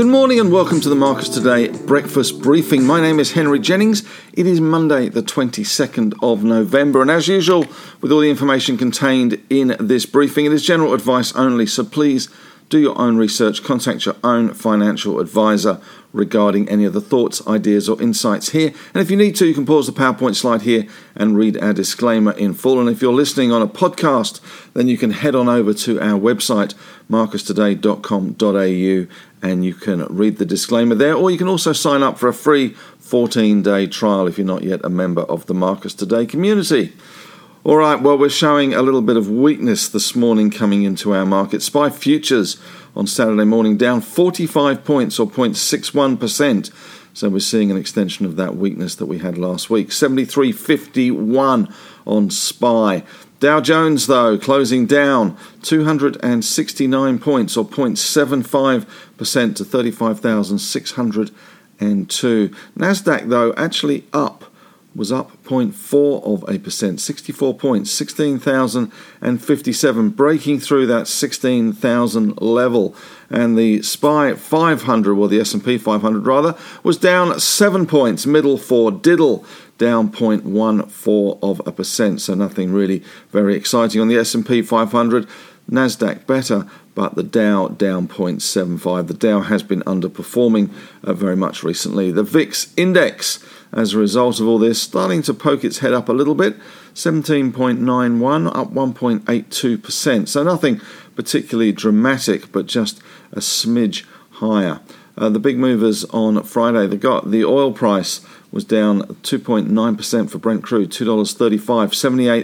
Good morning and welcome to the Marcus Today breakfast briefing. My name is Henry Jennings. It is Monday, the 22nd of November, and as usual, with all the information contained in this briefing, it is general advice only, so please do your own research, contact your own financial advisor regarding any of the thoughts, ideas, or insights here. And if you need to, you can pause the PowerPoint slide here and read our disclaimer in full. And if you're listening on a podcast, then you can head on over to our website, marcustoday.com.au, and you can read the disclaimer there. Or you can also sign up for a free 14 day trial if you're not yet a member of the Marcus Today community. All right, well, we're showing a little bit of weakness this morning coming into our market. SPI futures on Saturday morning down 45 points or 0.61%. So we're seeing an extension of that weakness that we had last week. 73.51 on SPI. Dow Jones, though, closing down 269 points or 0.75% to 35,602. NASDAQ, though, actually up was up 0.4 of a percent, 64 points, 16,057, breaking through that 16,000 level. And the SPY 500, or the S&P 500 rather, was down 7 points, middle for diddle, down 0.14 of a percent. So nothing really very exciting on the S&P 500. Nasdaq better, but the Dow down 0.75. The Dow has been underperforming uh, very much recently. The VIX index as a result of all this, starting to poke its head up a little bit. 17.91, up 1.82%. So nothing particularly dramatic, but just a smidge higher. Uh, the big movers on Friday, the, got, the oil price was down 2.9% for Brent crude, $2.35,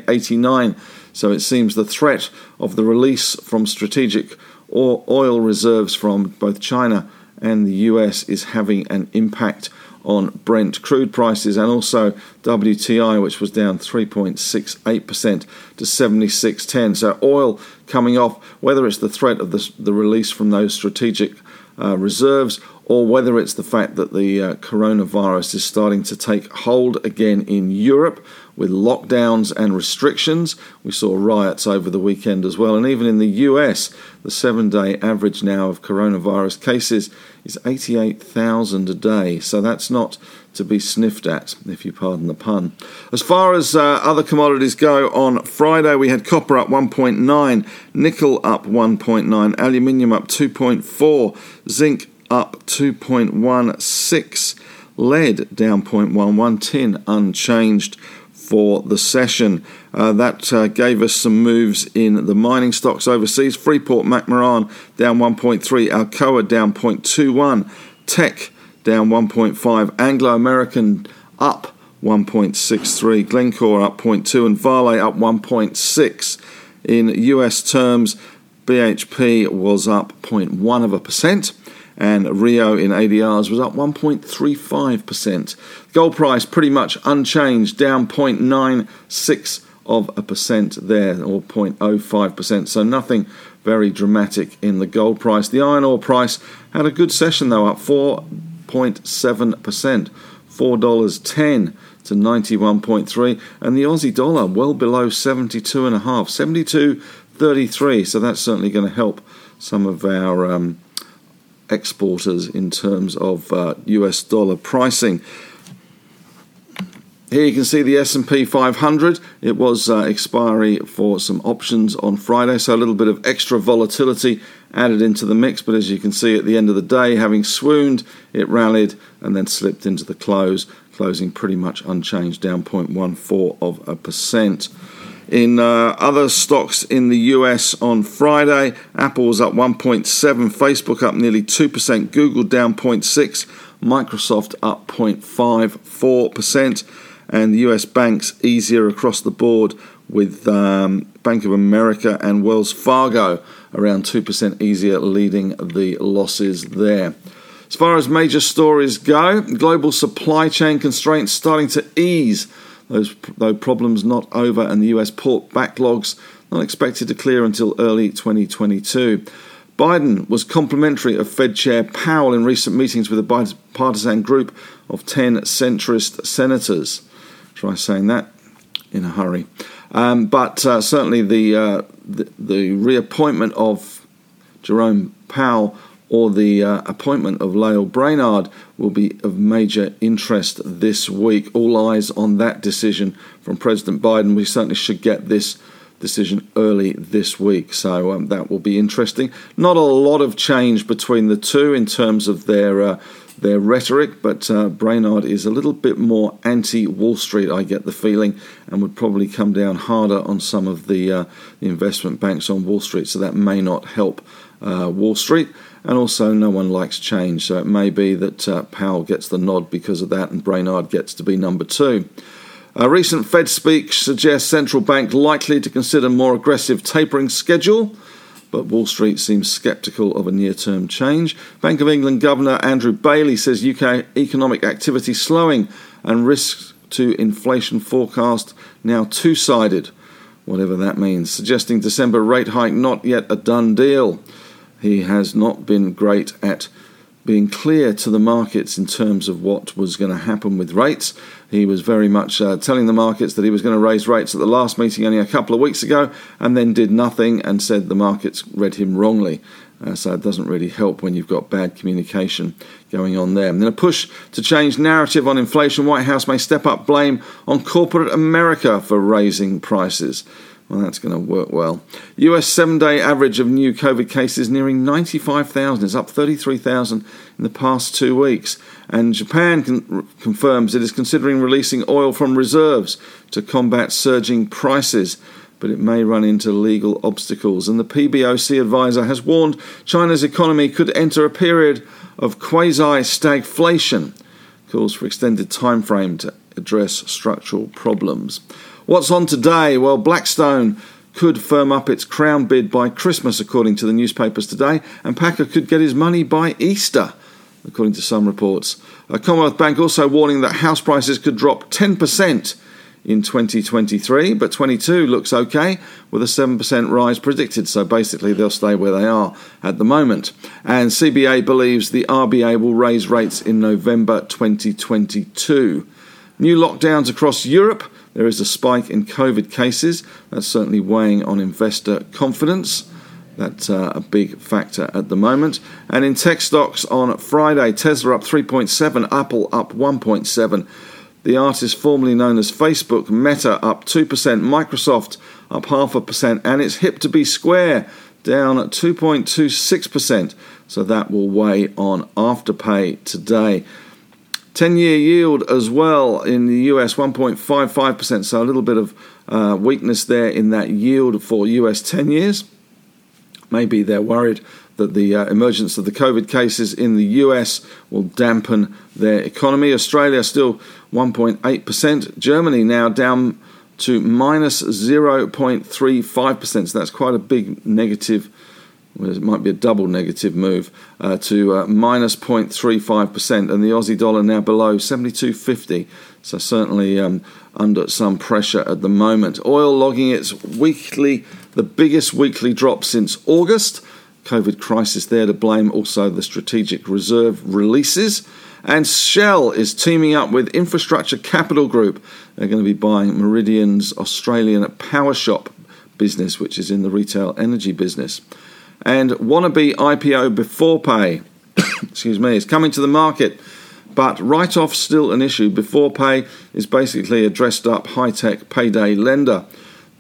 78.89. So it seems the threat of the release from strategic or oil reserves from both China and the US is having an impact on Brent crude prices and also WTI, which was down 3.68% to 76.10. So oil coming off, whether it's the threat of the, the release from those strategic uh, reserves or whether it's the fact that the uh, coronavirus is starting to take hold again in Europe with lockdowns and restrictions. We saw riots over the weekend as well. And even in the US, the seven day average now of coronavirus cases is 88,000 a day. So that's not to be sniffed at, if you pardon the pun. As far as uh, other commodities go, on Friday we had copper up 1.9, nickel up 1.9, aluminium up 2.4, zinc up 2.16, lead down 0.11, tin unchanged for the session. Uh, that uh, gave us some moves in the mining stocks overseas. Freeport McMoran down 1.3, Alcoa down 0.21, Teck down 1.5, Anglo American up 1.63, Glencore up 0.2, and Vale up 1.6. In US terms, BHP was up 0.1 of a percent and Rio in ADRs was up 1.35%. Gold price pretty much unchanged, down 0.96 of a percent there, or 0.05%. So nothing very dramatic in the gold price. The iron ore price had a good session though, up 4.7%, $4.10 to 91.3, and the Aussie dollar well below 72.5, 72.33. So that's certainly going to help some of our um, exporters in terms of uh, US dollar pricing. Here you can see the S&P 500. It was uh, expiry for some options on Friday, so a little bit of extra volatility added into the mix. But as you can see at the end of the day, having swooned, it rallied and then slipped into the close, closing pretty much unchanged, down 0.14 of a percent. In uh, other stocks in the US on Friday, Apple was up 1.7, Facebook up nearly 2%, Google down 0.6, Microsoft up 0.54%, and the US banks easier across the board with um, Bank of America and Wells Fargo around 2% easier, leading the losses there. As far as major stories go, global supply chain constraints starting to ease those though problems not over and the US port backlogs not expected to clear until early 2022. Biden was complimentary of Fed Chair Powell in recent meetings with a bipartisan group of 10 centrist senators. Try saying that in a hurry. Um, but uh, certainly the, uh, the, the reappointment of Jerome Powell or the uh, appointment of Lael Brainard will be of major interest this week. All eyes on that decision from President Biden. We certainly should get this decision early this week, so um, that will be interesting. Not a lot of change between the two in terms of their. Uh, their rhetoric, but uh, Brainard is a little bit more anti Wall Street, I get the feeling, and would probably come down harder on some of the, uh, the investment banks on Wall Street, so that may not help uh, Wall Street and also no one likes change. So it may be that uh, Powell gets the nod because of that, and Brainard gets to be number two. A recent Fed speech suggests central bank likely to consider more aggressive tapering schedule, but Wall Street seems sceptical of a near-term change. Bank of England Governor Andrew Bailey says UK economic activity slowing and risks to inflation forecast now two-sided, whatever that means, suggesting December rate hike not yet a done deal. He has not been great at being clear to the markets in terms of what was going to happen with rates. He was very much uh, telling the markets that he was going to raise rates at the last meeting only a couple of weeks ago and then did nothing and said the markets read him wrongly. Uh, so it doesn't really help when you've got bad communication going on there. And then a push to change narrative on inflation. White House may step up blame on corporate America for raising prices. Well, that's going to work well. US seven day average of new COVID cases nearing 95,000. It's up 33,000 in the past two weeks. And Japan con- confirms it is considering releasing oil from reserves to combat surging prices, but it may run into legal obstacles. And the PBOC advisor has warned China's economy could enter a period of quasi stagflation. Calls for extended time frame to address structural problems. What's on today? Well, Blackstone could firm up its Crown bid by Christmas, according to the newspapers today, and Packer could get his money by Easter, according to some reports. A Commonwealth Bank also warning that house prices could drop 10% in 2023, but 22 looks okay with a 7% rise predicted. So basically, they'll stay where they are at the moment. And CBA believes the RBA will raise rates in November 2022. New lockdowns across Europe there is a spike in COVID cases. That's certainly weighing on investor confidence. That's uh, a big factor at the moment. And in tech stocks on Friday, Tesla up 3.7, Apple up 1.7. The artist formerly known as Facebook, Meta up 2%, Microsoft up half a percent, and it's hip to be square down at 2.26%. So that will weigh on Afterpay today. 10 year yield as well in the US, 1.55%. So a little bit of uh, weakness there in that yield for US 10 years. Maybe they're worried that the uh, emergence of the COVID cases in the US will dampen their economy. Australia still 1.8%. Germany now down to minus 0.35%. So that's quite a big negative it might be a double negative move uh, to uh, minus 0.35%, and the Aussie dollar now below 72.50. So certainly um, under some pressure at the moment. Oil logging its weekly, the biggest weekly drop since August. COVID crisis there to blame. Also the strategic reserve releases. And Shell is teaming up with Infrastructure Capital Group. They're going to be buying Meridian's Australian Powershop business, which is in the retail energy business and wannabe IPO Beforepay, excuse me, is coming to the market. But write off still an issue. Beforepay is basically a dressed up high tech payday lender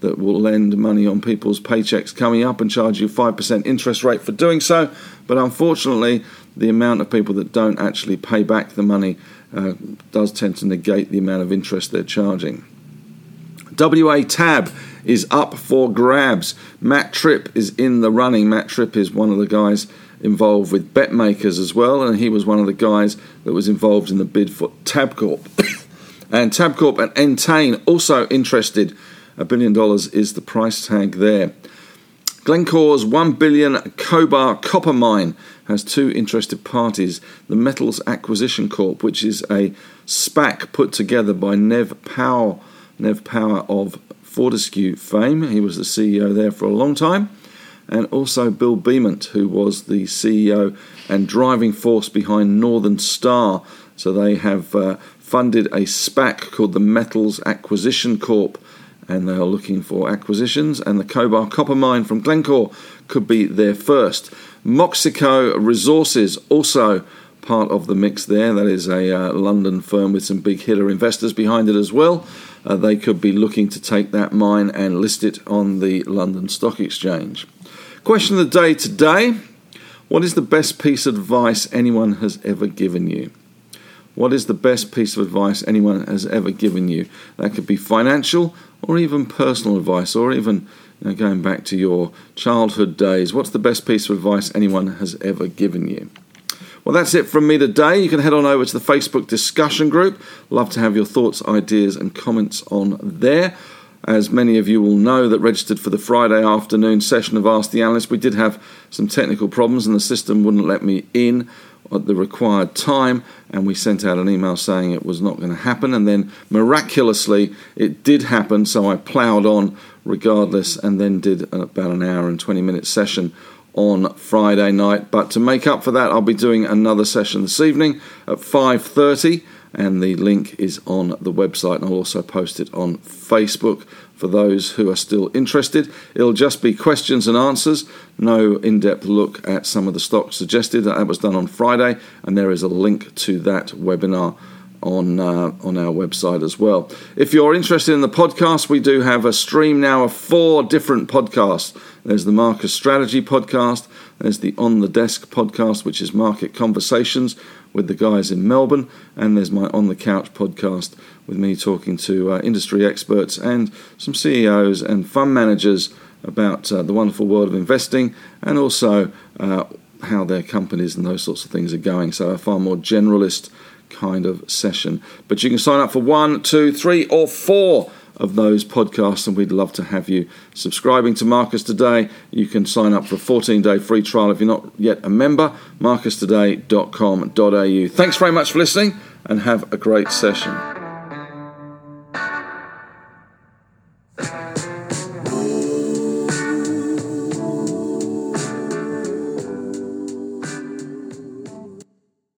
that will lend money on people's paychecks coming up and charge you 5% interest rate for doing so. But unfortunately, the amount of people that don't actually pay back the money uh, does tend to negate the amount of interest they're charging. WA Tab is up for grabs. Matt Tripp is in the running. Matt Tripp is one of the guys involved with BetMakers as well, and he was one of the guys that was involved in the bid for Tabcorp. and Tabcorp and Entain also interested. A billion dollars is the price tag there. Glencore's 1 billion Cobar copper mine has two interested parties. The Metals Acquisition Corp, which is a SPAC put together by Nev Power Nev Power of Fortescue fame. He was the CEO there for a long time. And also Bill Beament, who was the CEO and driving force behind Northern Star. So they have uh, funded a SPAC called the Metals Acquisition Corp. and they are looking for acquisitions. And the Cobar copper mine from Glencore could be their first. Moxico Resources also part of the mix there. That is a uh, London firm with some big hitter investors behind it as well. Uh, they could be looking to take that mine and list it on the London Stock Exchange. Question of the day today What is the best piece of advice anyone has ever given you? What is the best piece of advice anyone has ever given you? That could be financial or even personal advice or even you know, going back to your childhood days. What's the best piece of advice anyone has ever given you? Well, that's it from me today. You can head on over to the Facebook discussion group. Love to have your thoughts, ideas, and comments on there. As many of you will know that registered for the Friday afternoon session of Ask the Analyst, we did have some technical problems and the system wouldn't let me in at the required time, and we sent out an email saying it was not going to happen. And then miraculously, it did happen, so I ploughed on regardless and then did about an hour and 20 minute session on Friday night. But to make up for that, I'll be doing another session this evening at 5:30, and the link is on the website, and I'll also post it on Facebook for those who are still interested. It'll just be questions and answers, no in-depth look at some of the stocks suggested. That was done on Friday, and there is a link to that webinar on uh, on our website as well. If you're interested in the podcast, we do have a stream now of four different podcasts. There's the Marcus Strategy podcast, there's the On the Desk podcast, which is market conversations with the guys in Melbourne, and there's my On the Couch podcast with me talking to uh, industry experts and some CEOs and fund managers about uh, the wonderful world of investing and also uh, how their companies and those sorts of things are going. So a far more generalist kind of session. But you can sign up for one, two, three, or four of those podcasts, and we'd love to have you subscribing to Marcus Today. You can sign up for a 14 day free trial if you're not yet a member. marcustoday.com.au. Thanks very much for listening, and have a great session.